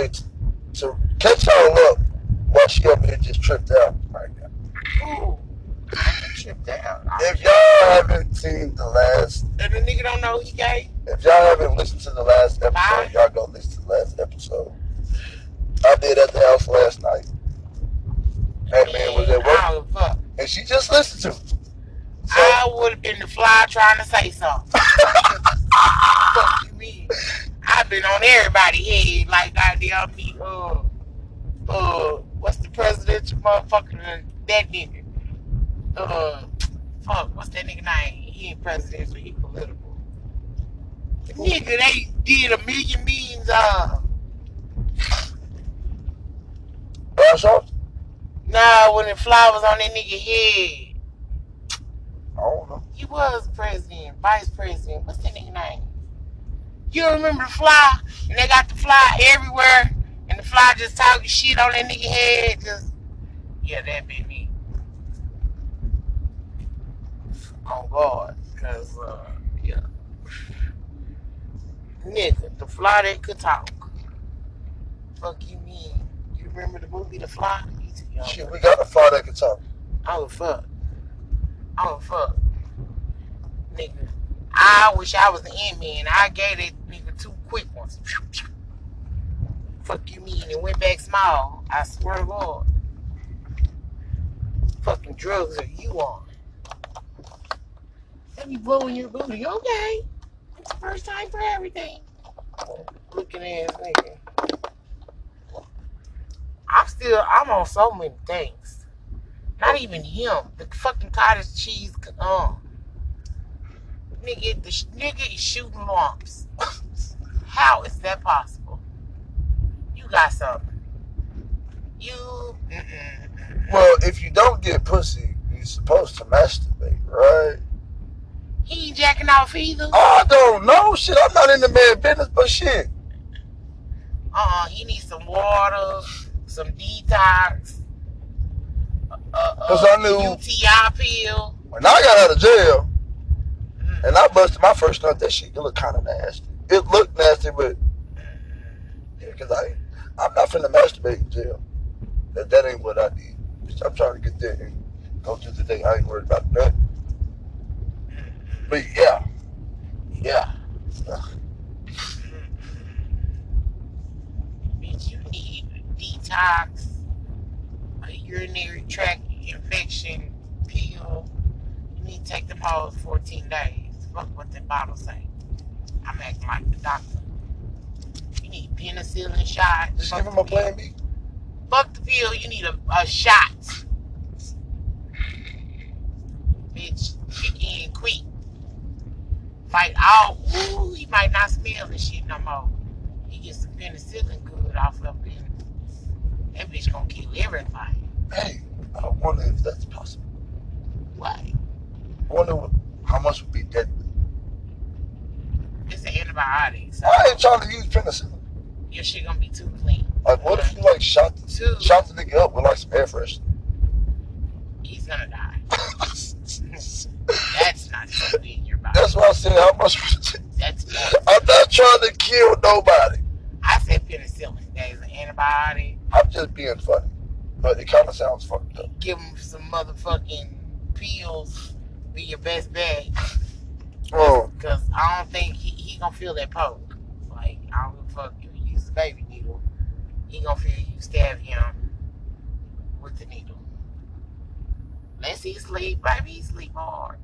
say to, to catch y'all up while she up here just tripped out right now. Ooh, I done tripped out. If y'all haven't seen the last, and the nigga don't know he gay, if y'all haven't listened to the last Bye. episode, y'all go listen to the last episode. I did at the house last night. That man was at work, I don't give a fuck. and she just listened to it. So, I would have been the fly trying to say something. fuck you mean? I've been on everybody's head like I did me. Uh, uh, what's the presidential motherfucker? That nigga. Uh, fuck, what's that nigga name? He ain't presidential, he political. The nigga they did a million memes of. Brown Sharps? Nah, when the fly was on that nigga head. I don't know. He was president, vice president. What's that nigga name? You remember the fly? And they got the fly everywhere, and the fly just talking shit on that nigga head. Just yeah, that be me. On guard, cause uh, yeah, nigga, the fly that could talk. Fuck you mean? You remember the movie The Fly? You too young. Shit, we got a fly that can talk. I don't fuck. I don't fuck. Nigga. I wish I was the Ant-Man. I gave that nigga two quick ones. Fuck you mean and went back small. I swear to God. Fucking drugs are you on? Let me blowing your booty. Okay. It's the first time for everything. Looking ass nigga. I'm still I'm on so many things. Not even him. The fucking cottage cheese. Um, nigga, the sh- nigga is shooting lumps. How is that possible? You got something. You. Mm-mm. Well, if you don't get pussy, you're supposed to masturbate, right? He ain't jacking off either. I don't know. Shit, I'm not in the man business, but shit. Uh, he needs some water, some detox. Uh, uh, 'Cause I knew- UTI pill. When I got out of jail. And I busted my first nut, that shit it looked kind of nasty. It looked nasty, but yeah, because I, I'm not finna masturbate in jail. That, that ain't what I. Bitch, I'm trying to get there and go through the day. I ain't worried about that. But yeah, yeah. Bitch, you need detox, a urinary tract infection pill. You need to take them all 14 days. Fuck what the bottle say. I'm acting like the doctor. You need penicillin shot. Just give him a plan B. Fuck the pill. You need a, a shot. Bitch, kick in quick. Fight out. Ooh, he might not smell this shit no more. He gets some penicillin good off of it. That bitch gonna kill everything. Hey, I wonder if that's possible. Why? I wonder what, how much would be deadly. It's an antibiotic. So I ain't trying to use penicillin. your shit gonna be too clean. Like, what if you like shot the, Two. shot the nigga up with like some air freshener? He's gonna die. That's not gonna be in your body. That's why I said how much. That's. I'm not trying to kill nobody. I said penicillin. That is an antibiotic. I'm just being funny, but it kind of sounds fucked up. Give him some motherfucking pills. Be your best bet. Oh, Cause I don't think he gonna feel that poke. Like I don't give a fuck you use the baby needle. He gonna feel you stab him with the needle. Unless he sleep, baby, he sleep hard.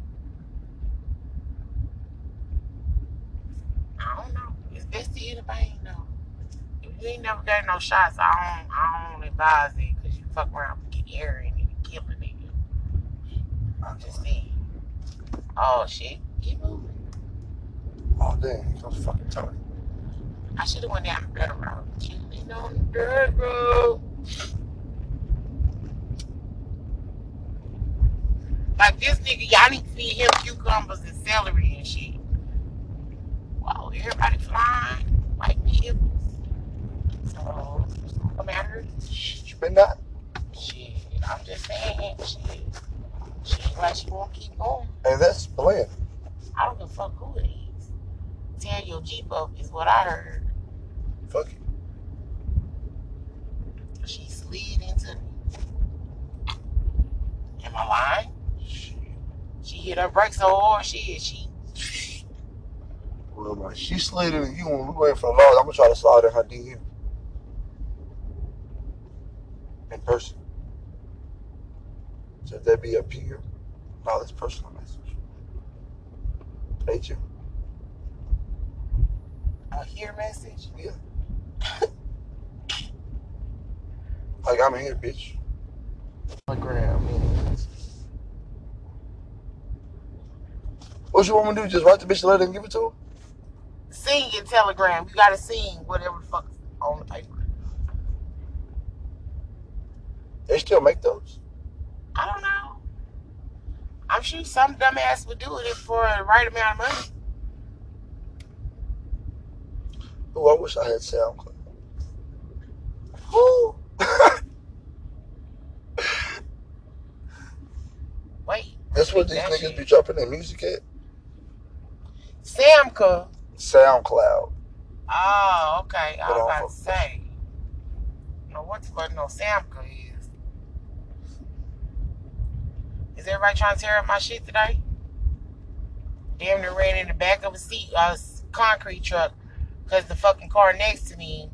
I don't know. It's best to hit a pain though. If you ain't never got no shots, I don't I don't advise it because you fuck around and get airing and kill a nigga. I'm just saying. Oh shit. Keep moving. Oh damn, he comes fucking Tony. I should have went down the better road. Chilling on the dirt road. Like this nigga, y'all need to feed him cucumbers and celery and shit. Wow, everybody flying. White vehicles. So, come at her. Shit, you been that? Shit, I'm just saying. Shit. She like she won't keep going. Hey, that's bland. I don't give a fuck who it is tear your Jeep up, is what I heard. Fuck it. She slid into me. Am I lying? She hit her brakes so hard, shit, she. Well, like, she slid in you when we waiting for the laws. I'm gonna try to slide in her DM. In person. Should that be a here? No, this personal message. Hey, you. A hear message? Yeah. like I'm here, bitch. Telegram, yeah. What you want me to do? Just write the bitch a letter and give it to her? Sing in Telegram. You gotta sing whatever the fuck's on the paper. They still make those. I don't know. I'm sure some dumbass would do it for the right amount of money. Oh, I wish I had SoundCloud. Who? Wait. That's what these That niggas shit. be dropping their music at. Samka. SoundCloud. Oh, okay. I was about to say. No, what the fuck no Samka is. Is everybody trying to tear up my shit today? Damn near ran in the back of a seat, uh, s- concrete truck because the fucking car next to me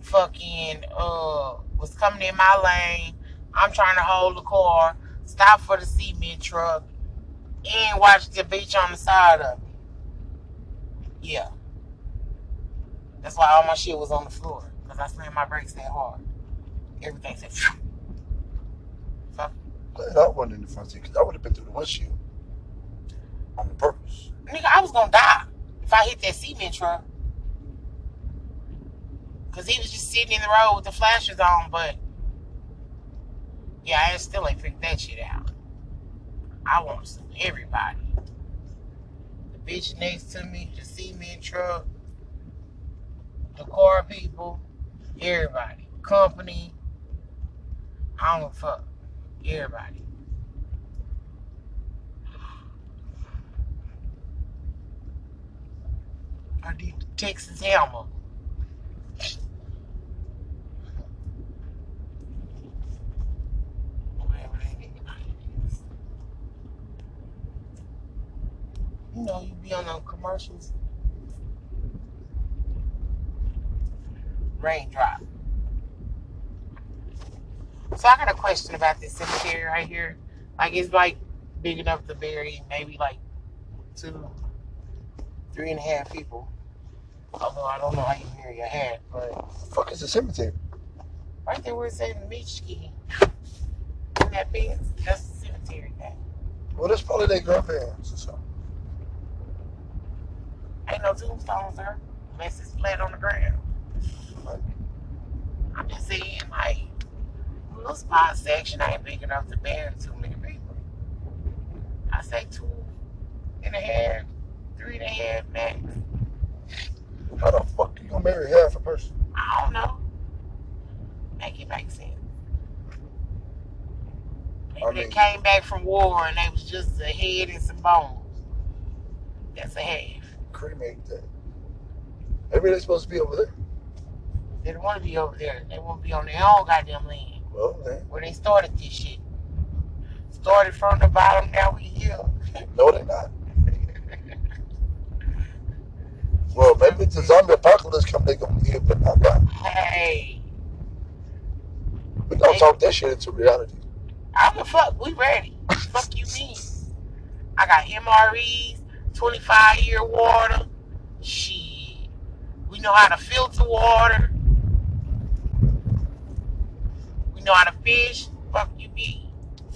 fucking uh was coming in my lane. I'm trying to hold the car, stop for the cement truck, and watch the bitch on the side of me. Yeah. That's why all my shit was on the floor. Because I slammed my brakes that hard. Everything said, Phew. fuck. Glad I wasn't in the front seat because I would have been through the windshield on purpose. Nigga, I was gonna die if I hit that cement truck. Because he was just sitting in the road with the flashers on, but yeah, I still ain't figured that shit out. I want everybody. The bitch next to me, the cement truck, the car people, everybody. Company. I don't fuck. Everybody. I need the Texas Hammer. You know, you be on them commercials. Raindrop. So I got a question about this cemetery right here. Like it's like big enough to bury maybe like two, three and a half people. Although I don't know how you bury your hat, but The fuck is the cemetery? right there where it says in that fence, that's the cemetery thing. Well, that's probably their grandparents or something. Ain't no tombstones there unless it's flat on the ground. Like, I'm just saying, like, little spot section ain't big enough to bury too many people. I say two and a half, three and a half max. How the fuck you gonna marry half a person? I don't know. Make it make sense. Maybe I they mean- came back from war and they was just a head and some bones. That's a half. Cremate that. Maybe they're supposed to be over there. They don't want to be over there. They want to be on their own goddamn land Well, then, where they started this shit. Started from the bottom, now we here. no, they're not. Well, maybe it's a zombie apocalypse come, they gonna live, but not die. hey, We gonna talk that shit into reality. I'm a fuck. We ready. fuck you mean? I got MREs, 25 year water. Shit. We know how to filter water. We know how to fish. Fuck you mean?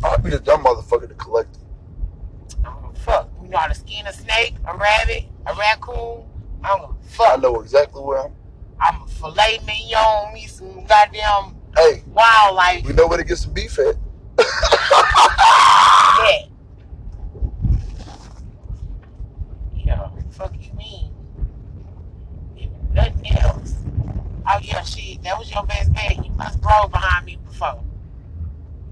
I'll be the dumb motherfucker to collect it. I don't a fuck. We know how to skin a snake, a rabbit, a raccoon. I don't a I fuck. know exactly where I'm. I'm a filet mignon, me some goddamn Hey, wildlife. we know where to get some beef at. Yeah. Yeah, fuck you mean? If nothing else. Oh yeah, shit, that was your best bet. You must roll behind me before.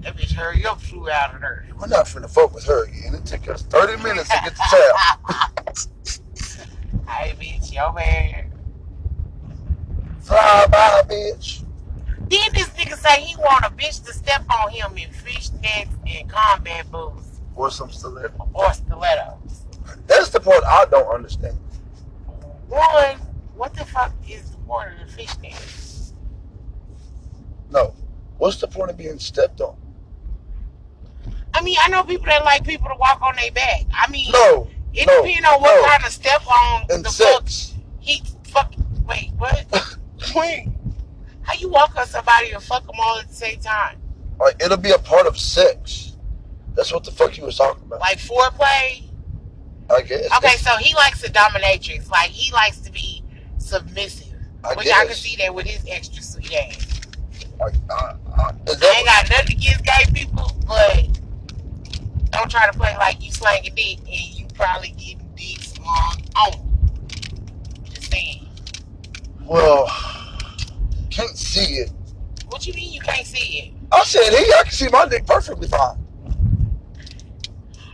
That bitch hurry up flew out of there. We're not finna fuck with her again. It took us 30 minutes to get to town. Hey bitch, your man. Fly by, bitch. Then this nigga say he want a bitch to step on him in fishnets and combat boots. or some stiletto. or stilettos. That's the part I don't understand. One, what the fuck is the point of the fishnet? No. What's the point of being stepped on? I mean, I know people that like people to walk on their back. I mean, No. it no, depends on what no. kind of step on And the fuck he fuck. Wait, what? wait, how you walk on somebody and fuck them all at the same time? Like it'll be a part of sex. That's what the fuck you was talking about. Like foreplay? I guess. Okay, so he likes a dominatrix. Like he likes to be submissive, I which guess. I can see that with his extra sweet ass. Like, I, I, I ain't got nothing against gay people, but don't try to play like you slanging dick and you probably getting dick slung on. Just saying. well, can't see it. What you mean you can't see it? I said he. I can see my dick perfectly fine.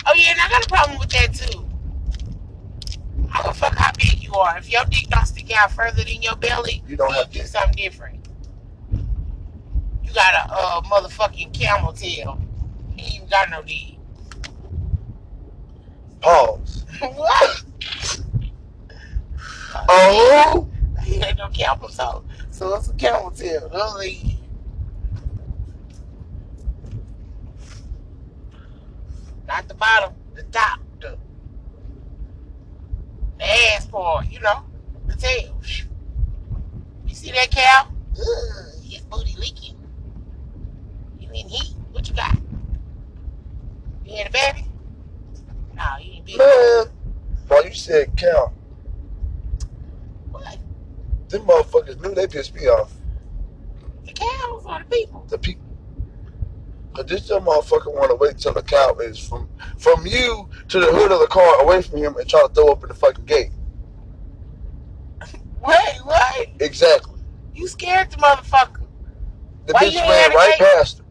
Oh yeah, and I got a problem with that too. I don't fuck how big you are. If your dick don't stick out further than your belly, You don't you have do dick. something different. You got a uh, motherfucking camel tail. You ain't even got no dick. Pause. what? Oh, He ain't no camel toe. So it's a tail. Those are- Not the bottom, the top, the, the ass part, you know, the tail. You see that cow? Ugh, his booty leaking. You in heat? What you got? You had a baby? No, you ain't big. man. Boy, you said cow. Them motherfuckers knew they pissed me off. The cows or the people? The people. Cause this dumb motherfucker want to wait till the cow is from from you to the hood of the car away from him and try to throw open the fucking gate. Wait, what? Exactly. You scared the motherfucker. The Why bitch you ran right gate? past her.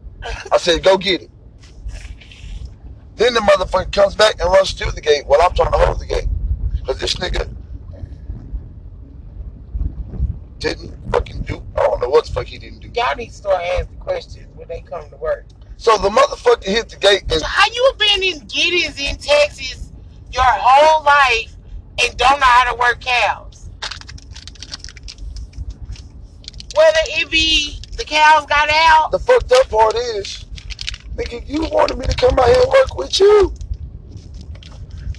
I said, go get it. Then the motherfucker comes back and runs through the gate while I'm trying to hold the gate. Cause this nigga didn't fucking do. I don't know what the fuck he didn't do. Y'all need to start asking questions when they come to work. So the motherfucker hit the gate and So how you been in Giddings in Texas your whole life and don't know how to work cows? Whether it be the cows got out, the fucked up part is, nigga, you wanted me to come out here and work with you.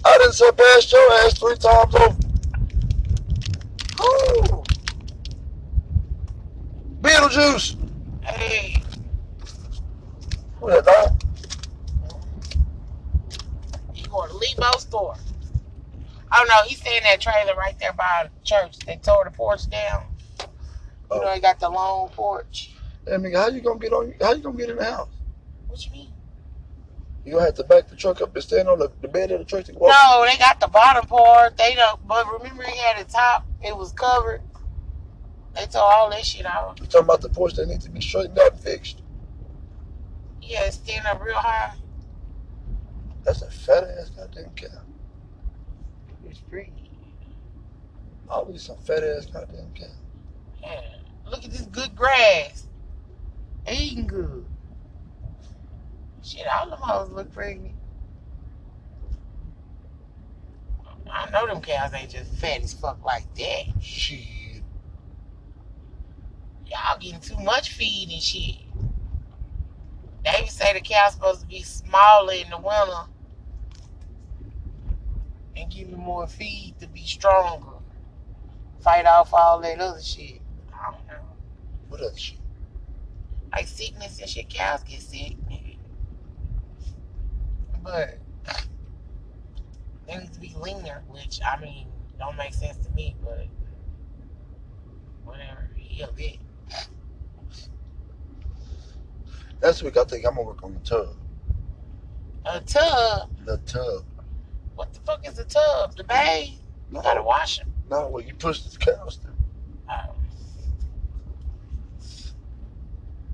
I done surpassed your ass three times over. who? Beetlejuice. Hey, Who that dog? you going to Lebo store? Oh no, he's staying in that trailer right there by the church. They tore the porch down. You know, oh. he got the long porch. I mean, how you gonna get on? How you gonna get in the house? What you mean? You gonna have to back the truck up and stand on the, the bed of the truck to walk. No, they got the bottom part. They don't. But remember, he had the top. It was covered. They tore all that shit out. You talking about the porch that needs to be straightened up, and fixed? Yeah, it stand up real high. That's a fat ass goddamn cow. It's pretty. Always some fat ass goddamn cow. Yeah. Look at this good grass. Eating good. Shit, all them hoes look pregnant. I know them cows ain't just fat as fuck like that. Shit. Y'all getting too much feed and shit. They say the cow's supposed to be smaller in the winter and give me more feed to be stronger. Fight off all that other shit. I don't know. What other shit? Like sickness and shit. Cows get sick. But they need to be leaner, which I mean don't make sense to me, but whatever. He'll get. Next week I think I'm gonna work on the tub. A tub. The tub. What the fuck is the tub? The bay? You gotta wash them. no, where you push the cows through. Oh.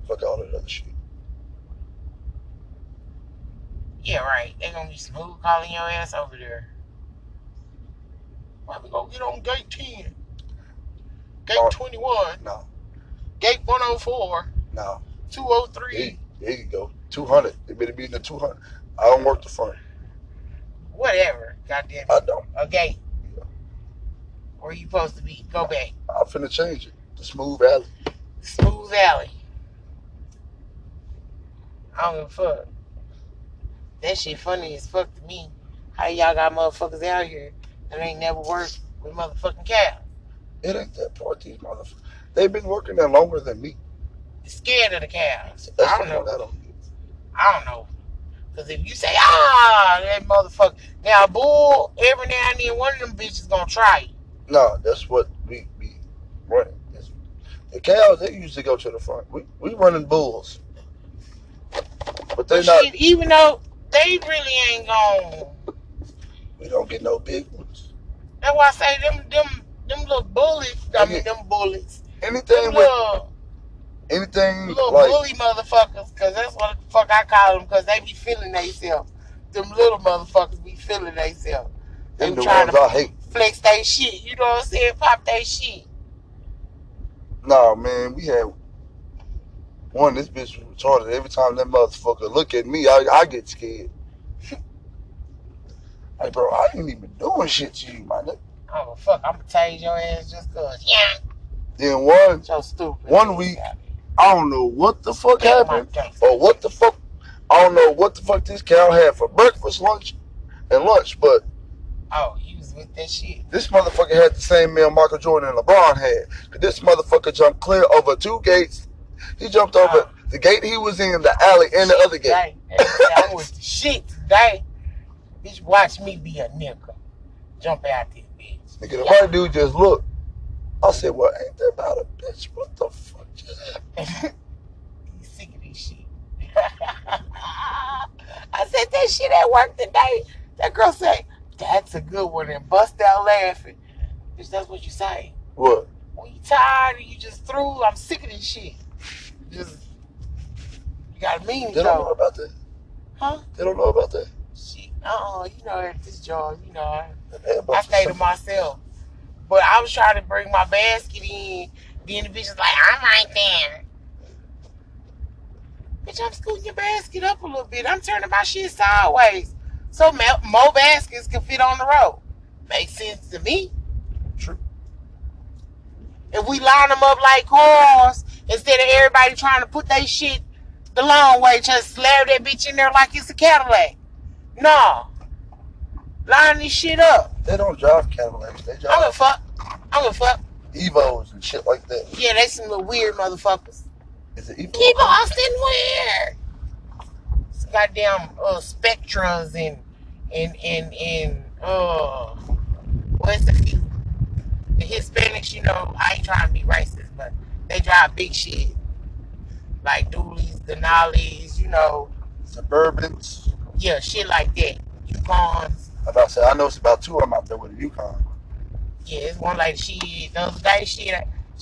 Fuck all that other shit. Yeah, right. They gonna be smooth calling your ass over there. Why we gonna get on gate 10? Gate Oh. 21, No, gate 104, no. 203. There, there you go. 200. They better be in the 200. I don't work the front. whatever. Goddamn I it. don't. A gate. Where you supposed to be? Go back. I'm finna change it. The smooth alley. Smooth alley. I don't give a fuck. That shit funny as fuck to me. How y'all got motherfuckers out here that ain't never worked with motherfucking cows? It ain't that part. These motherfuckers. They've been working there longer than me. Scared of the cows. That's I don't know. one I don't get. I don't know. Because if you say, ah, that motherfucker. Now, a bull, every now and then, one of them bitches gonna try it. No, that's what we be running. It's- the cows they usually go to the front. We we running bulls, but they But not. shit, even though they really ain't gonna. We don't get no big ones. That's why I say them, them, them little bullets. I mean, them bullets. Anything with little, anything little like bully motherfuckers, because that's what the fuck I call them, because they be feeling themselves. Them little motherfuckers be feeling themselves. They the trying ones to I hate. flex they shit. You know what I'm saying? Pop they shit. No man, we had one. This bitch was retarded. Every time that motherfucker look at me, I, I get scared. Like bro, I ain't even doing shit to you, my nigga. I don't give a fuck. I'm gonna tase your ass just cause. Yeah. Then one, So stupid. One week, I don't know what the fuck Get my happened. or what the fuck I don't know what the fuck this cow had for breakfast, lunch, and lunch, but Oh, he was with that shit. this motherfucker had the same meal Michael Jordan and LeBron had. 'Cause This motherfucker jumped clear over two gates. He jumped over oh. the gate he was in, the alley, and the other gate. Today. I was the shit today. Bitch, watch me be a nigga. Jump out this bitch. Nigga, the white dude just looked. I said, well, ain't that about a bitch? What the fuck just happened? He's sick of this shit. I said that shit at work today. That girl said, that's a good one, and bust out laughing. Bitch, that's what you say. What? When you tired and you just through, I'm sick of this shit. Just, you got a mean They don't know though. about that. Huh? They don't know about that. Shit. Uh-uh, you know, at this job, you know, I, They about I stay to myself. But I was trying to bring my basket in. Then the bitch was like, I'm right there. Bitch, I'm scooting your basket up a little bit. I'm turning my shit sideways. So more baskets can fit on the road. Makes sense to me. True. If we line them up like cars, instead of everybody trying to put their shit the long way, just slap that bitch in there like it's a Cadillac. No. Line this shit up. They don't drive Cadillacs. They drive. I don't fuck. I don't a fuck. Evos and shit like that. Yeah, they some little weird motherfuckers. Is it Evo? Keep Austin weird. Some goddamn uh, Spectras and and and and uh, what's the few? The Hispanics, you know, I ain't trying to be racist, but they drive big shit like dualies, Denali's, you know, Suburbans. yeah, shit like that. Yukons. I about to say, I know it's about two of them out there with a Yukon. Yeah, it's one like She the other day she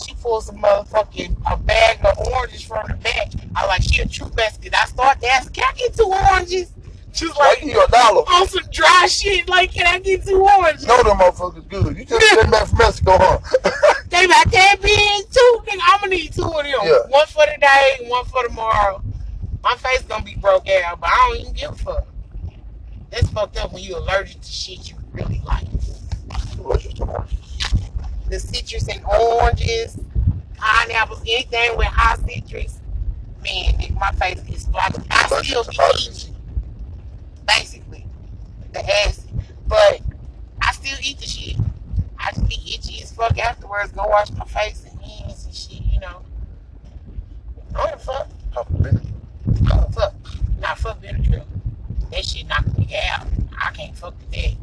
she pulled some motherfucking a bag of oranges from the back. I like she a true basket. I start to ask, can I get two oranges? She was I like, give you a dollar. on some dry shit. Like, can I get two oranges? No, them motherfuckers good. You just came back from Mexico, huh? They about that big too. Nigga, I'm gonna need two of them. Yeah. One for today, one for tomorrow. My face gonna be broke out, but I don't even give a fuck. That's fucked up when you allergic to shit you really like. The citrus and oranges, pineapples, anything with high citrus, man, nigga, my face is floppy. I still be eating, basically, the acid. But I still eat the shit. I just be itchy as fuck afterwards. Go wash my face and hands and shit, you know. I don't give a fuck. Papa Benny. I don't give a fuck. Nah, fuck Benadryl. That shit knock me out. I can't fuck with that.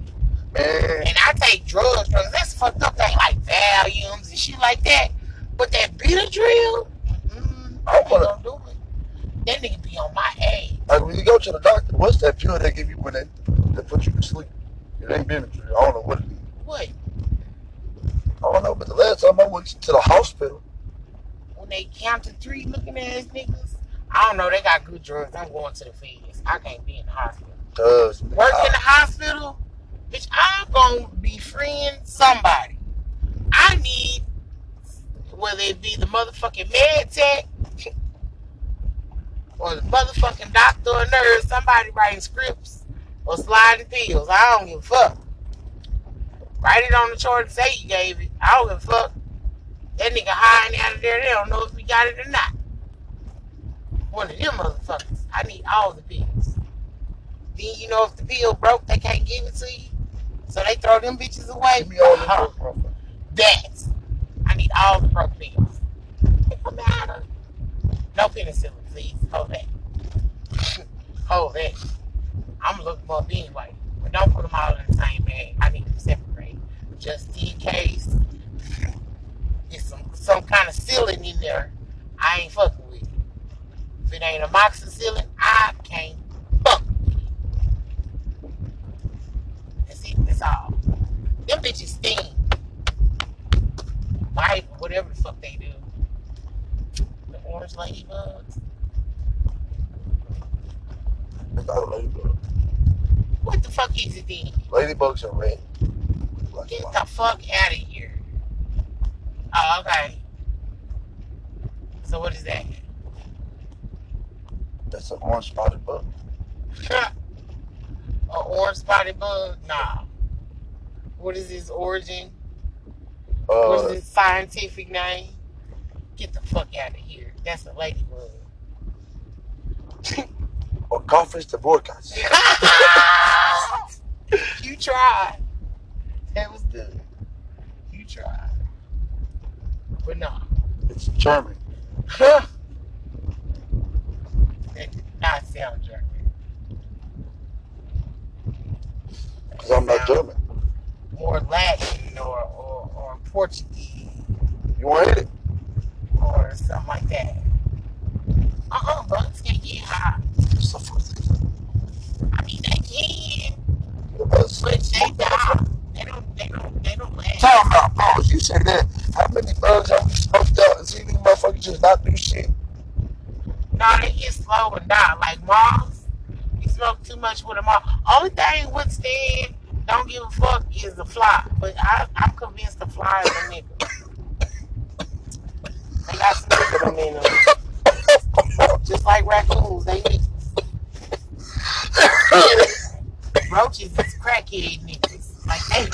Man, And I take drugs, drugs. That's fucked up thing like Valiums and shit like that. But that Benadryl, mm, I wanna- gonna do it. That nigga be on my ass. like when you go to the doctor, what's that pill they give you when they, they put you to sleep? It ain't Benadryl. I don't know what it is. What? I don't know, but the last time I went to the hospital, When they count to three looking ass niggas, I don't know. They got good drugs. I'm going to the feds. I can't be in the hospital. cause Work in the hospital, bitch. I'm gonna befriend somebody. I need whether it be the motherfucking med tech or the motherfucking doctor or nurse, somebody writing scripts or sliding pills. I don't give a fuck. Write it on the chart and say you gave it. I don't give a fuck. That nigga hiding out of there, they don't know if we got it or not. One of them motherfuckers. I need all the pills. Then you know if the pill broke, they can't give it to you. So they throw them bitches away. Give me all the broke motherfuckers. That. I need all the broke pills. It matter. No penicillin, please. Hold that. Hold that. I'm gonna look them up anyway. But don't put them all in the same bag. I need them separate. Just in case it's some, some kind of ceiling in there. I ain't fucking with it. If it ain't amoxicillin, I can't fuck. That's it. That's all. Them bitches sting. Bite, whatever the fuck they do. The orange ladybugs. It's not a ladybug. What the fuck is it then? Ladybugs are red. Get the fuck out of here. Oh, okay. So what is that? That's an orange spotted bug. A orange spotted bug? Nah. What is its origin? What Uh, is its scientific name? Get the fuck out of here. That's a ladybug. or Coffins divorcas. you tried. That was good. You tried. But no. It's German. Huh? That did not sound German. Because I'm not German. Or Latin or, or, or Portuguese You want to hit it? or something like that. Uh-uh, bugs can't get high. The first thing. I mean, they can, about but they die. They don't, they don't, they don't last. Tell me, bro, you said that. How many bugs have you smoked out and seen these motherfuckers just not do shit? No, they get slow and die. Like moths, you smoke too much with a moth. Only thing with withstand, don't give a fuck, is the fly. But I, I'm convinced the fly is a nigga. They got some nigga in them. Niggas. Like they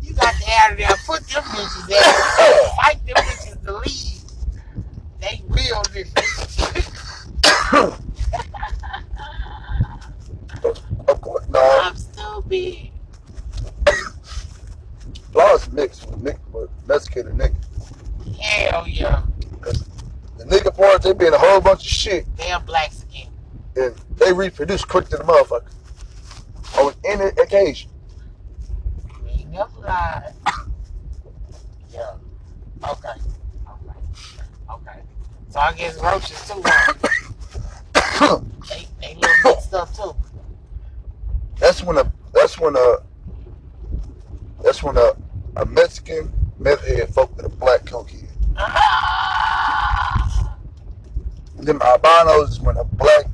You got to out of there. Put them bitches out. Fight them bitches to leave. They real niggas. Of course, no. I'm stupid. Flaws mixed with, Nick, with Mexican and nigga. Hell yeah. The nigga parts, they be in a whole bunch of shit Damn blacks again. and they reproduce quick to the motherfucker. On any occasion. We ain't never lied. Yeah. Okay. Okay. Okay. So I guess roaches too. Huh? They they little mixed up too. that's when a that's when a that's when a, a Mexican meth head fuck with a black cokehead. Ah! Them albinos is when a black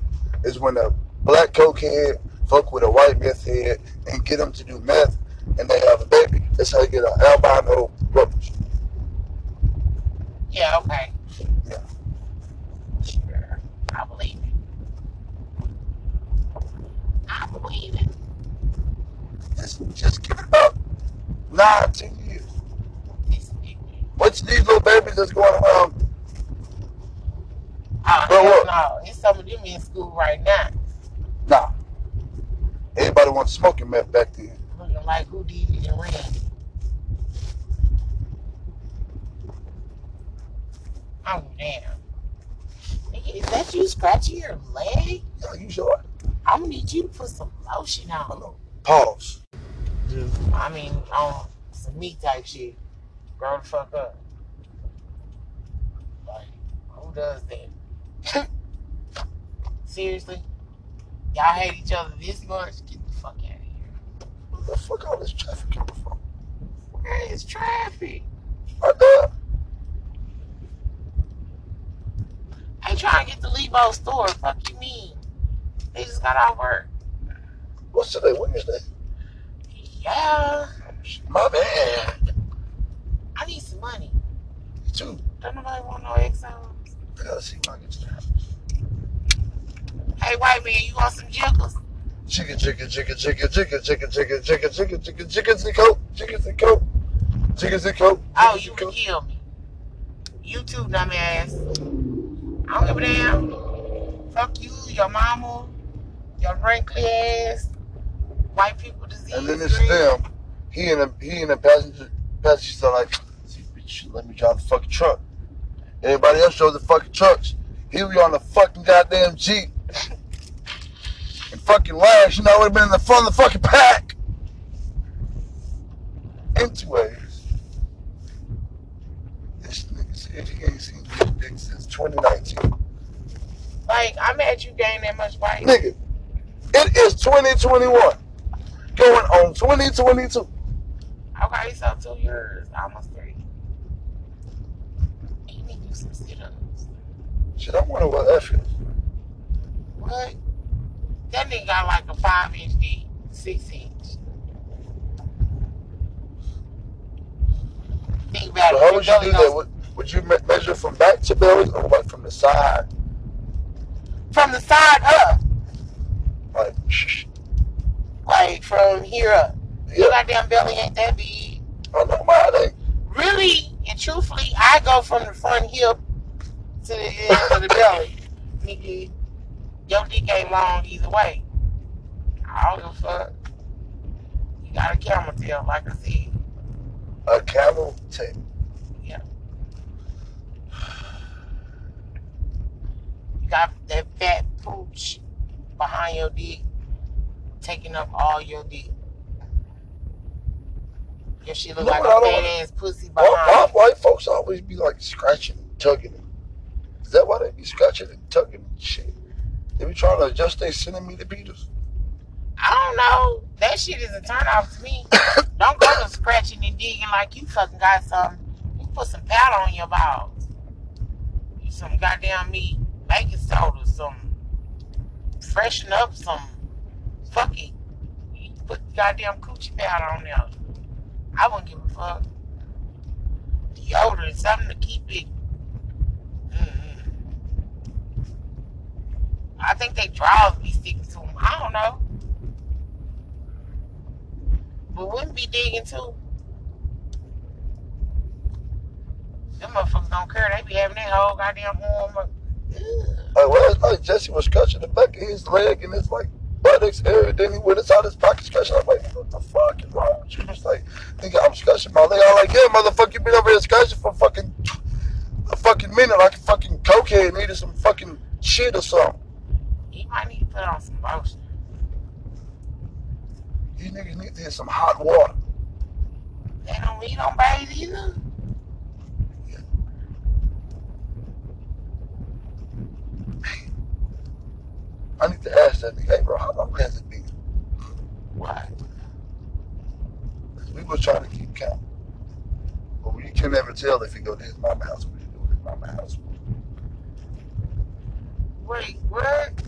is when a black cokehead fuck with a white meth head and get them to do meth and they have a baby. That's how you get an albino roach. Yeah, okay. Yeah. Sure. I believe it. I believe it. Just, just give it about nine, ten years. This nigga. What's these little babies that's going around? Oh, Bro, hell what? no. It's some of them in school right now. Nah. Everybody wants smoking meth back then. Looking like Houdini and Randy. Oh, damn. Nigga, is that you scratching your leg? Yo, you sure? I'm gonna need you to put some lotion I on. know. Pause. I mean, on some meat type shit. Grow the fuck up. Like, who does that? Seriously? Y'all hate each other this much? Get the fuck out of here. Where the fuck all this traffic coming from? Where is traffic? Right there. I ain't trying to get to Lebo store. Fuck you mean? They just got out of work. What's today? Wednesday. Yeah. My bad. I need some money. Me too. Don't nobody want no exos. I gotta see when I to. Hey, white man, you want some jiggles? Chicka, chicka, chicka, chicka, chicka, chicka, chicka, chicka, chicka, chicka, chickens and coke, chickens and coke, chickens and coke. Oh, you can kill me. You too, dumbass. I don't give a damn. Fuck you, your mama, your wrinkly ass, white people disease. And then it's them. He and the he and the passenger passengers are like, let me drive the fucking truck. Everybody else drove the fucking trucks. He was on the fucking goddamn Jeep. And fucking last, you know, I would have been in the front of the fucking pack. Anyways. This nigga said he ain't seen this dick since 2019. Like, I'm mad you gained that much weight. Nigga, it is 2021. Going on 2022. Okay, so two years, almost three. You need to do some sit-ups. Shit, I wonder what that feels. What? That nigga got like a five inch dick, six inch. Think about So it. how your would you belly do goes- that? Would, would you me- measure from back to belly or like from the side? From the side up, Like, shh. like from here up. Your Yeah, goddamn belly ain't that big. I know mine ain't. Really and truthfully, I go from the front hip to the end of the belly. Nigga, your dick ain't long either way. I don't give a fuck. You got a camel tail, like I said. A camel tail. Yeah. You got that fat pooch behind your dick, taking up all your dick. If she look No, like a fat ass pussy Why, why behind. white folks always be like scratching and tugging it? Is that why they be scratching and tugging and shit? They be trying to adjust their centimeter meters. I don't know. That shit is a turn off to me. don't go to scratching and digging like you fucking got some. You put some powder on your balls. You some goddamn meat, baking soda, some freshen up some. Fuck it. You put goddamn coochie powder on there. I wouldn't give a fuck. Deodorant, something to keep it. Mm-mm. I think they draws be sticking to them. I don't know. But wouldn't be digging too. Them motherfuckers don't care. They be having that whole goddamn arm up. Ugh. Like last night, Jesse was scratching the back of his leg and it's like buttocks area. Then he went inside his pocket scratching. I'm like, what the fuck is wrong with you? He's like, nigga, I'm scratching my leg. I'm like, yeah, motherfucker, you been over here scratching for fucking a fucking minute like a fucking cokehead needed some fucking shit or something. Might need to put on some lotion. You niggas need to hit some hot water. They don't eat on bathe either. I need to ask that nigga, hey bro, how long has it been? 'Cause we was trying to keep count. But we can never tell if he go to his mama house what he do at his mama house. Wait? What?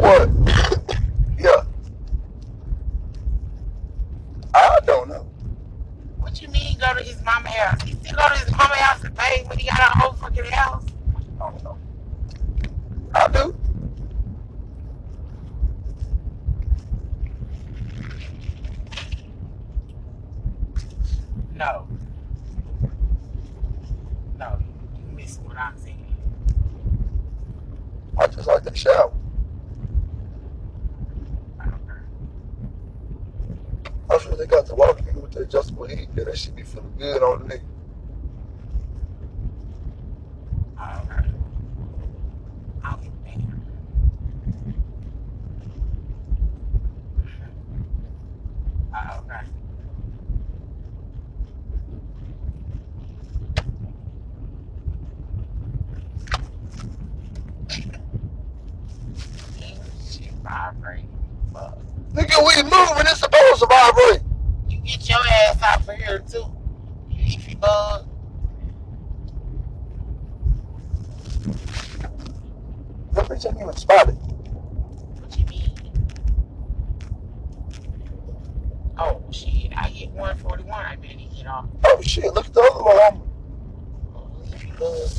And.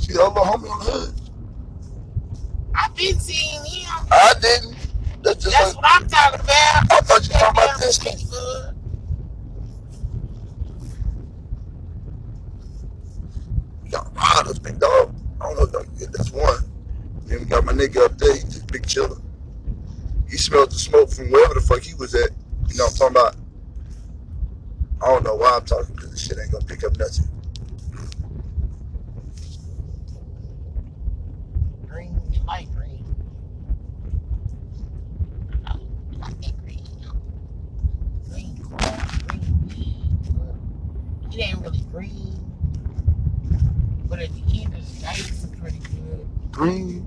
See the other homie on the hood. I've been seeing him. I didn't. That's just That's like, what I'm talking about. I thought you were talking about this thing. bud. We got riders, big dog. I don't know. if That's one. Then we got my nigga up there. He just big chiller. He smelled the smoke from wherever the fuck he was at. You know what I'm talking about? I don't know why I'm talking because this shit ain't gonna pick up nothing. Green, light green. I like that green. Green grass, green weed. but It ain't really green. But at the end of the day, it's pretty good. Green.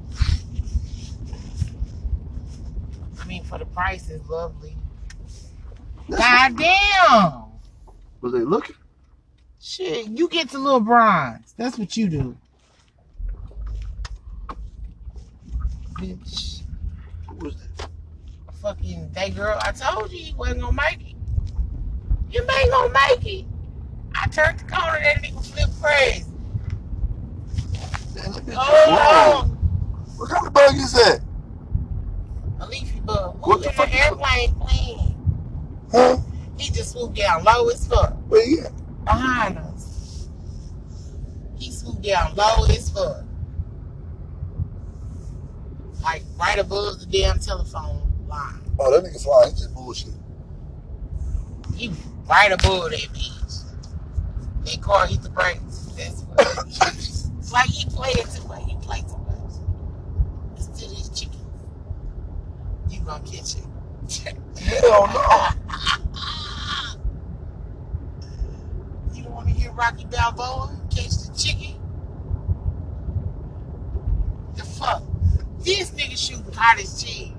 I mean, for the price, it's lovely. God damn! Was they looking? Shit, you get to little bronze. That's what you do. Bitch. Who was that? Fucking that girl, I told you he wasn't gonna make it. You ain't gonna make it. I turned the corner, that nigga flipped crazy. Man, that bitch Oh, Whoa. What kind of bug is that? a Uh, leafy bug. What Who's the airplane plane? Huh? He just swooped down low as fuck Where at? behind us. He swooped down low as fuck. Like right above the damn telephone line. Oh, that nigga flying. He just bullshit. He right above that bitch. That car hit the brakes. That's what it is. It's like he played it too much. He played too much. It's to these chickens. Gonna catch it. Hell no. You don't want to hear Rocky Balboa catch the chicken? The fuck? This nigga shooting hot as cheese.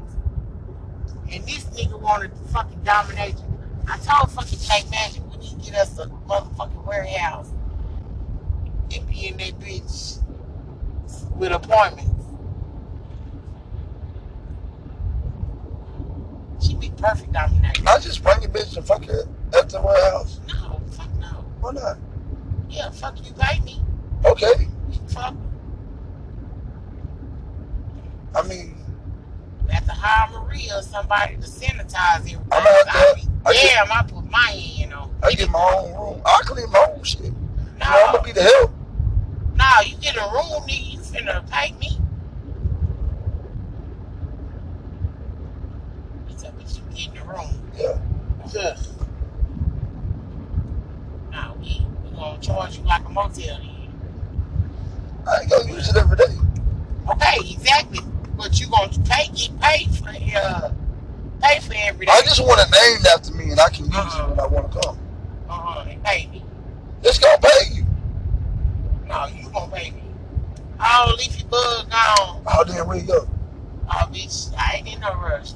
And this nigga wanted to fucking dominate you. I told fucking K Magic we need to get us a motherfucking warehouse and be in that bitch with appointments. She be perfect. I just bring your bitch and fuck her at the warehouse. No, fuck no. Why not? Yeah, fuck you pay me. Okay. Fuck. I mean, We have to hire Maria or somebody to sanitize everything. I'm gonna have to- I I get- damn, I put my hand on. I get my own room. I clean my own shit. You know, I'm gonna be the help. no, you get a room, nigga. You finna pay me. It's up to you get in the room. Yeah. Ugh. Nah, we we gonna charge you like a motel then. I ain't gonna use it every day. Okay, exactly. But you gonna pay get paid for uh pay for every day. I just want it named after me and I can use Uh-uh. it when I want to come. uh-huh, they pay me. It's gonna pay you. No, you gonna pay me. Oh, leafy bug gone. Oh, then where you go? Oh, bitch, I ain't in no rush.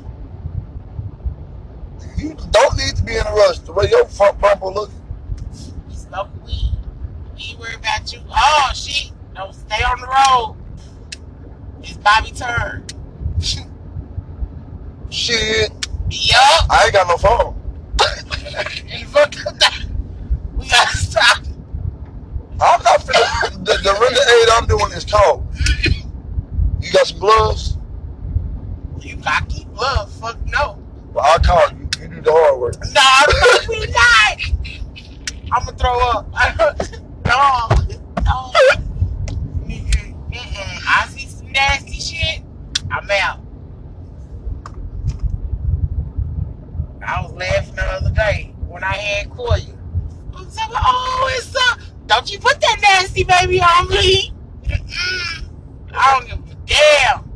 You don't need to be in a rush. The way your front bumper looking. Local weed. We ain't worried about you. Oh, shit. Don't stay on the road. It's Bobby turn. Shit. yup. I ain't got no phone. And fuck that. We gotta stop. I'm not finna. The, the aid. I'm doing is cold. You got some gloves? You got keep love. Fuck no. Well, I'll call you. You do the hard work. No, no, we not. I'm gonna throw up. no, no. Mm-mm, mm-mm. I see some nasty shit. I'm out. I was laughing the other day when I had Koya. I'm saying, oh, it's uh, don't you put that nasty baby on me. Mm-mm. I don't give a damn.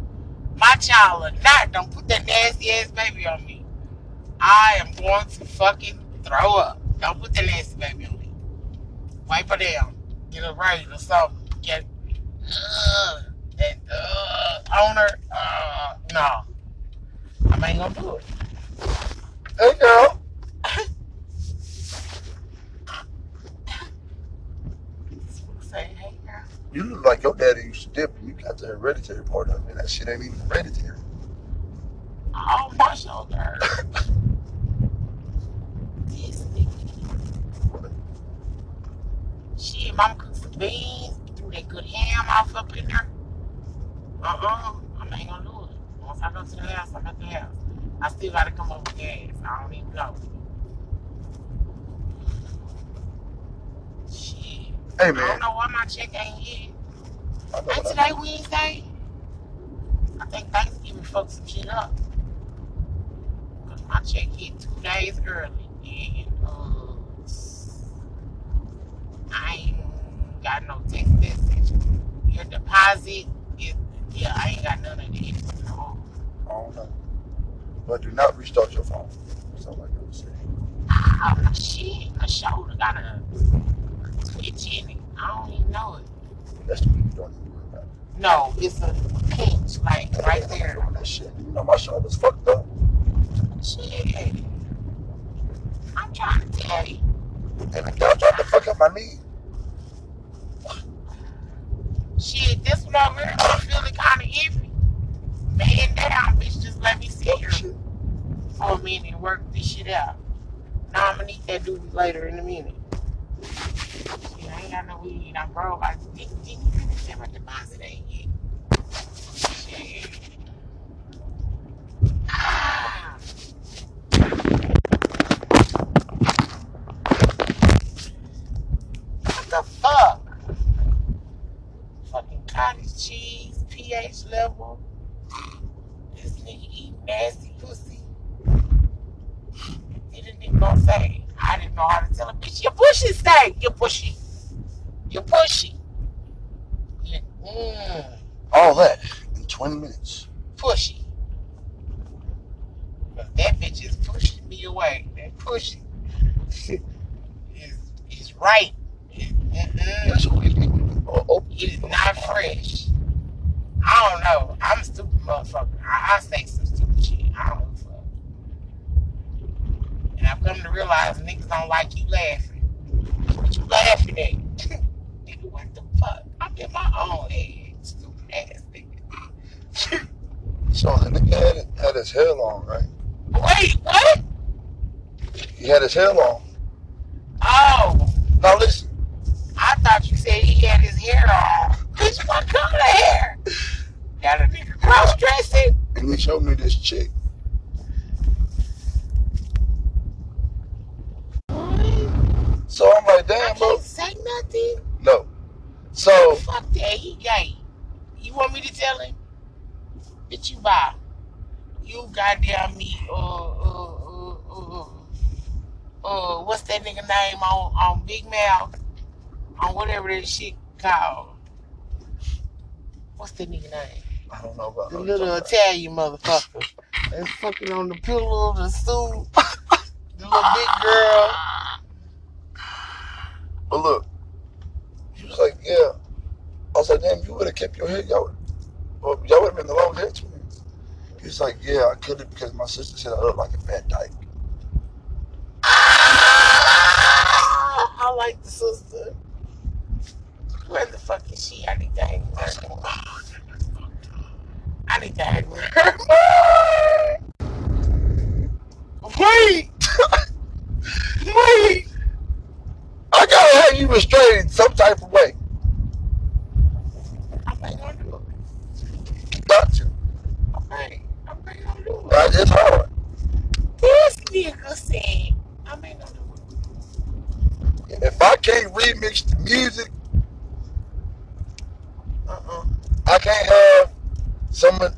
My child or not, don't put that nasty ass baby on me. I am going to fucking throw up. Don't put that nasty baby on me. Wipe her down. Get her right or something. Get uh, that uh, on her. Uh, no. I ain't gonna do it. Hey, girl. Say, hey girl. You look like your daddy used to dip and you got the hereditary part of it. That shit ain't even hereditary. Oh, my shoulder. this nigga. Shit, mama cooked some beans. Threw that good ham off up in there. Uh-uh. I'm I ain't gonna do it. Once I go to the house, I got the house. I still gotta come up with gas. I don't even know. Shit. Hey man. I don't know why my check ain't know Ain't today Wednesday? I think Thanksgiving fucked some shit up. Cause my check hit two days early. And uh, I ain't got no text message. Your deposit is yeah, I ain't got none of that. No. I don't know. But do not restart your phone. That's all I gotta say. Ah, shit, my shoulder got a twitch in it. I don't even know it. That's the way you don't even worry about. No, it's a pinch, like right there. Doing that shit. You know my shoulder's fucked up. Shit. I'm trying to tell you. And guy tried to fuck up my knee. This here, I'm feeling kind of iffy. Man down, bitch, just let me sit here for a minute and work this shit out. Now I'm gonna need that duty later in a minute. Shit, I ain't got no weed. I'm broke. I didn't even finish my deposit ain't yet. Shit. Ah. What the fuck? Fucking cottage cheese, pH level. This nigga eat nasty pussy. He didn't even gonna say. I didn't know how to tell him, bitch, your pussy stank. You're pushy. You're pushy. Yeah. Mm, All that in 20 minutes. pushy. That bitch is pushing me away. That pushing is is right. Mm-mm. That's what we need. Oh, oh, It is not fresh. I don't know. I'm a stupid motherfucker. I, I say some stupid shit. I don't give a fuck. And I've come to realize niggas don't like you laughing. What you laughing at? nigga, what the fuck? I'm in my own head. Stupid ass nigga. So the nigga had, had his hair long, right? Wait, what? He had his hair long. Oh, Now listen, I thought you said he had his hair on. Bitch, what color hair? Got a nigga cross dressing? and he showed me this chick. So I'm like, I damn, bro. can't say nothing. No. So Fuck that, he gay. You want me to tell him? Bitch, you buy. You goddamn me, uh, uh, uh, uh, uh, what's that nigga name on, on On whatever that shit called. What's that nigga name? I don't know about The little Italian motherfucker. That's fucking on the pillow of the suit. The little big girl. But look, he was like, yeah. I was like, damn, you would have kept your head. y'all. Well, y'all would have been the long hair twins. He was like, yeah, I couldn't because my sister said I look like a fat dyke. I like the sister. Where the fuck is she? I need to hang with her. I need to hang with her. Wait! Wait! I gotta have you restrained some type of way. I ain't gonna do Got to. it. I ain't, I ain't gonna do it. That is hard. This nigga said, I ain't gonna do it. If I can't remix the music, Uh-uh. I can't have some of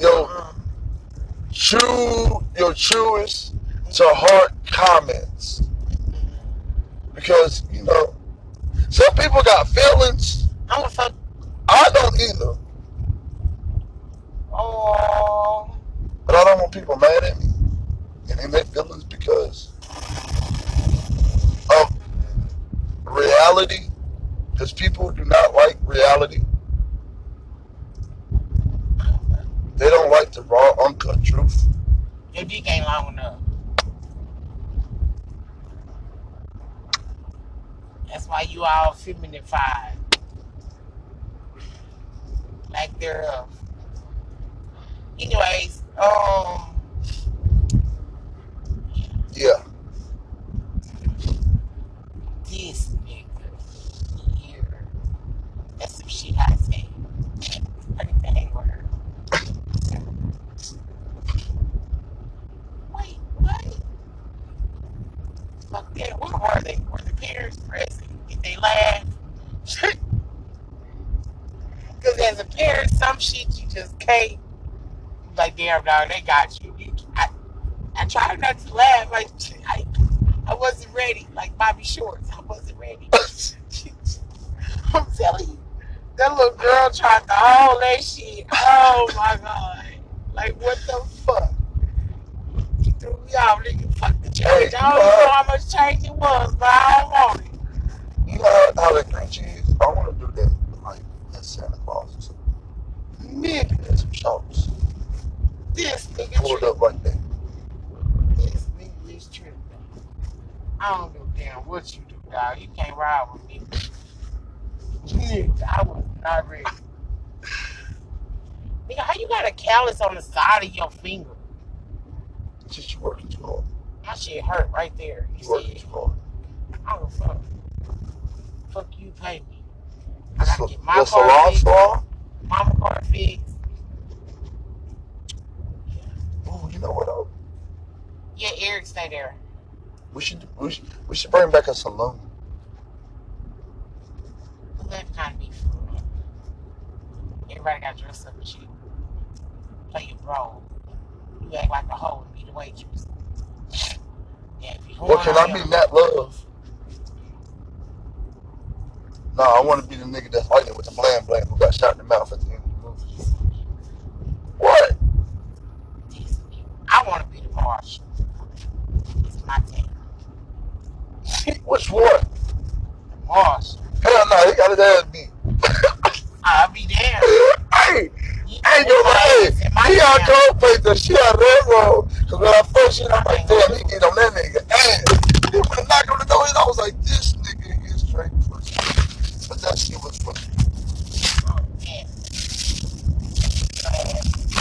your Uh-uh. true, your truest to heart comments. Because, you know, some people got feelings. I'm gonna fuck. I don't either. Oh, But I don't want people mad at me. And in their feelings because of reality. Because people do not like reality. They don't like the raw, uncut truth. your dick ain't long enough. That's why you all feminified. Like thereof. Anyways, um, Yeah. this nigga here. That's some shit I say. I need to hang with her. Yeah, where were they? Were the parents present? Did they laugh? Because as a parent, some shit you just can't. Like, damn, dog, they got you. you I, I tried not to laugh. Like, I, I wasn't ready. Like Bobby Shorts, I wasn't ready. I'm telling you, that little girl tried to hold that shit. Oh my god! Like, what the fuck? You threw me off, nigga. Fuck the change. I don't know how much change it was, but I don't want it. You know how the cream cheese? I want to do that like as Santa Claus or something. Nigga, some shorts. This nigga Pull it tripping. up like that. This nigga is tripping. I don't give a damn what you do, dog. You can't ride with me. Nigga, I was not ready. Nigga, how you got a callus on the side of your finger? Just you working too hard. My shit hurt right there. You You working see too hard. I don't fuck. Fuck you, pay me. I gotta get my the car salon fixed, mama car fixed. Ooh, you know what? though? Yeah, Eric's stay there. We should we should we should bring back a saloon. Left kind of be full. Everybody got dressed up and shit. Play your role. You act like a hoe and be the waitress. Yeah, if you Well, can I be Nat Love? No, I want to be the nigga that's fighting with the bland bland who got shot in the mouth at the end of the movie. What? I want to be the marshal. It's my Which one? Marshal. Hell no, he got his ass beat. I'll be there. hey, hey, put yo, my hey, ass in my he out cold plate the shit out of that road. Cause when I first seen him, I'm like, damn, he get on that nigga ass. He went knock on the door and I was like, this nigga is straight pussy. But that shit was funny. Oh, yeah.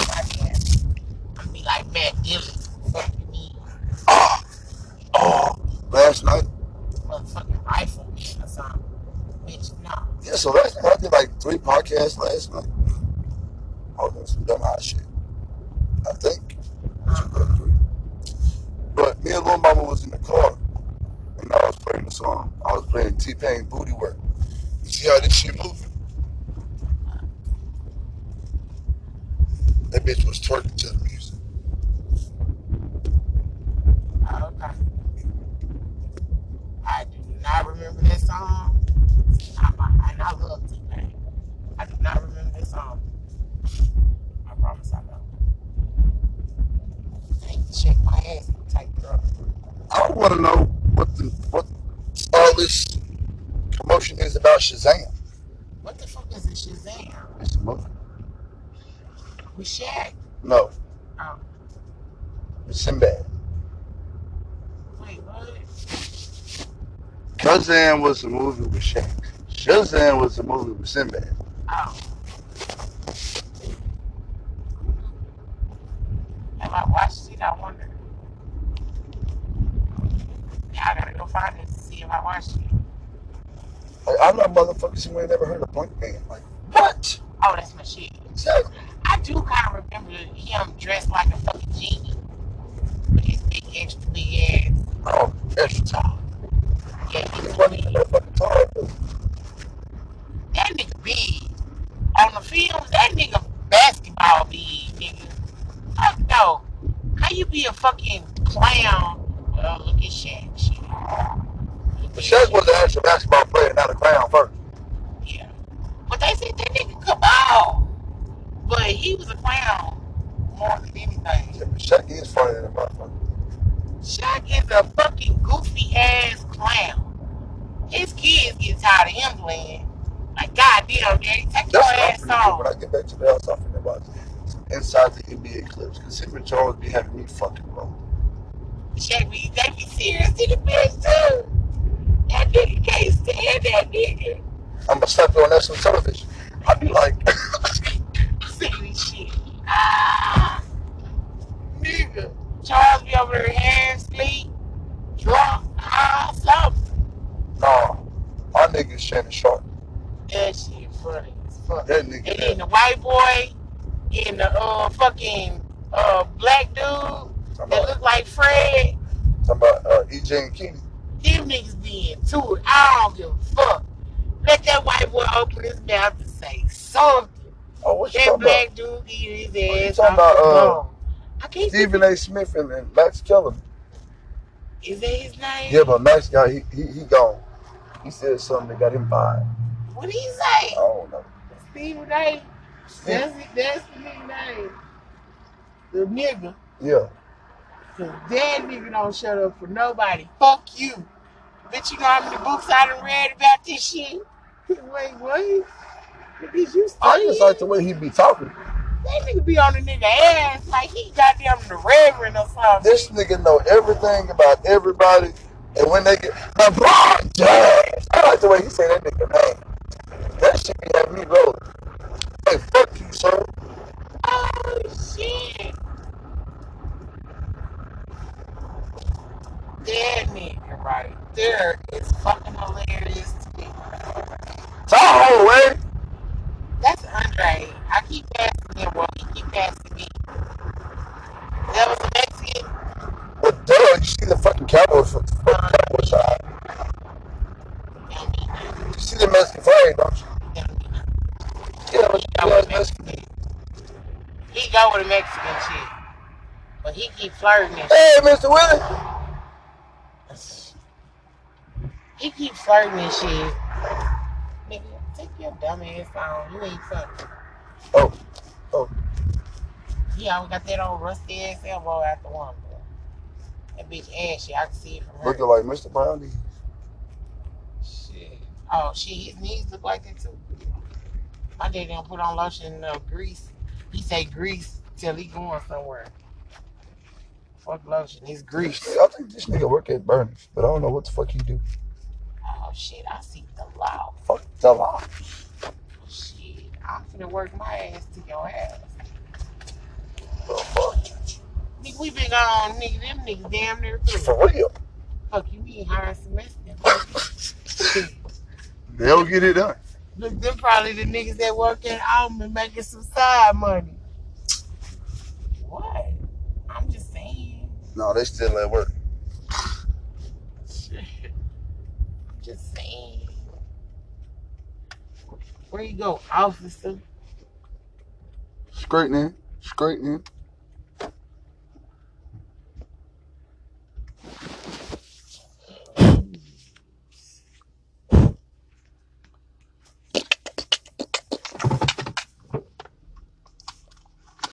My ass. I'm gonna be like Matt Dillon. Oh, oh, last night. Motherfucking rifle man or something. Bitch, no. Yeah, so night I did like three podcasts last night. Was doing some dumb hot shit. I think. Two or three. But me and Lil Mama was in the car and I was playing the song. I was playing T Pain Booty Work. You see how this shit moving? That bitch was twerking to the music. Oh, okay. I do not remember this song. I'm a, and I love T-Pain. I do not remember this song. I promise I don't. I need to check my ass and take it up. I want to know what the what all this commotion is about Shazam. What the fuck is a Shazam? It's a movie. With Shaq? No, Oh, it's Sinbad. wait, what? Shazam was a movie with Shaq. Shazam was a movie with Sinbad. Oh. Have I watched it? I wonder. Yeah, I gotta go find it to see if I watched it. Like, I'm not motherfuckers who ain't never heard of Blankman. Like, what? Oh, that's my shit. Exactly. I do kind of remember him dressed like a fucking genie. With his big, extra big ass. Oh, extra tall. Yeah, He he's wasn't even that fucking tall. but That nigga big. On the field, that nigga basketball big, nigga. Fuck no. How you be a fucking clown? Well, look at Shaq. Shit. But Shaq was an actual basketball player, not a clown first. Yeah. But they said that nigga could ball. But he was a clown more than anything. Yeah, but Shaq is funny than a motherfucker. Shaq is a fucking goofy ass clown. His kids get tired of him playing. Like, goddamn, daddy, take your That's what I'm ass finna do. off. When I get back to the house, I'm finna watch some inside the NBA clips. Because him and Charles be having me fucking wrong. Shaq be, they be serious to the bitch, too. That nigga can't stand that nigga. I'm gonna slap you on national television. I'd be like, Saying shit. Ah. Nigga. Charles be over there half asleep, drunk, ah, something. Nah, my nigga's Shannon Sharpe. That shit funny as fuck. That And nigga, then the white boy and the uh fucking uh black dude talking that about, look like Fred. talking about uh, EJ and Kenny. Them niggas be into it. I don't give a fuck. Let that white boy open his mouth and say something. Oh, what you That talking black dude get his you ass talking off about, the uh, phone. I about? can't Stephen A. Smith and, and Max Kellerman. Is that his name? Yeah, but Max got he, he he gone. He said something that got him fired. What did he I say? don't know. Stephen A. That's, it, that's the nigga name. The nigga. Yeah. Cause that nigga don't shut up for nobody. Fuck you. Bitch, you know how many books I done read about this shit? Wait, what? Because you I just like the way he be talking. That nigga be on the nigga ass like he goddamn the reverend or something. This nigga know everything about everybody, and when they get LeBron James, I like the way he say that nigga name. That shit be having me rolling. Hey, fuck you, sir. Oh shit. That nigga right there is fucking hilarious to me. Tahoe, way. That's Andre. I keep passing him, well, he keep passing me. That was a Mexican. But duh, you see the fucking Cowboys from the fucking uh-huh. Cowboy side. Don't mean nothing. You see the Mexican flag, don't you? Don't mean nothing. Yeah, but He you with Mexican. Mexican. He go with a Mexican chick. But he keep flirting and Hey, Mr. Willie. He keep flirting and shit. Nigga, take your dumb ass on. You ain't fucking. Oh, oh. Yeah, always got that old rusty ass elbow out the one, boy. That bitch ashy. I can see it from her. Looking like Mr. Brownie. Shit. Oh, shit. His knees look like that too. My daddy don't put on lotion and no grease. He say grease till he going somewhere. Fuck lotion. He's grease. I think this nigga work at Burns, but I don't know what the fuck he do. Oh shit. I see the law. Fuck the law. Shit. I'm finna work my ass to your ass. The fuck? Nigga, we been gone, nigga. Them niggas damn near through. For real. Fuck you, we ain't hiring some They'll get it done. Look, them probably the niggas that work at Alman making some side money. What? I'm just saying. No, they still at work. Shit. Just saying. Where you go, officer? Straightening, straightening.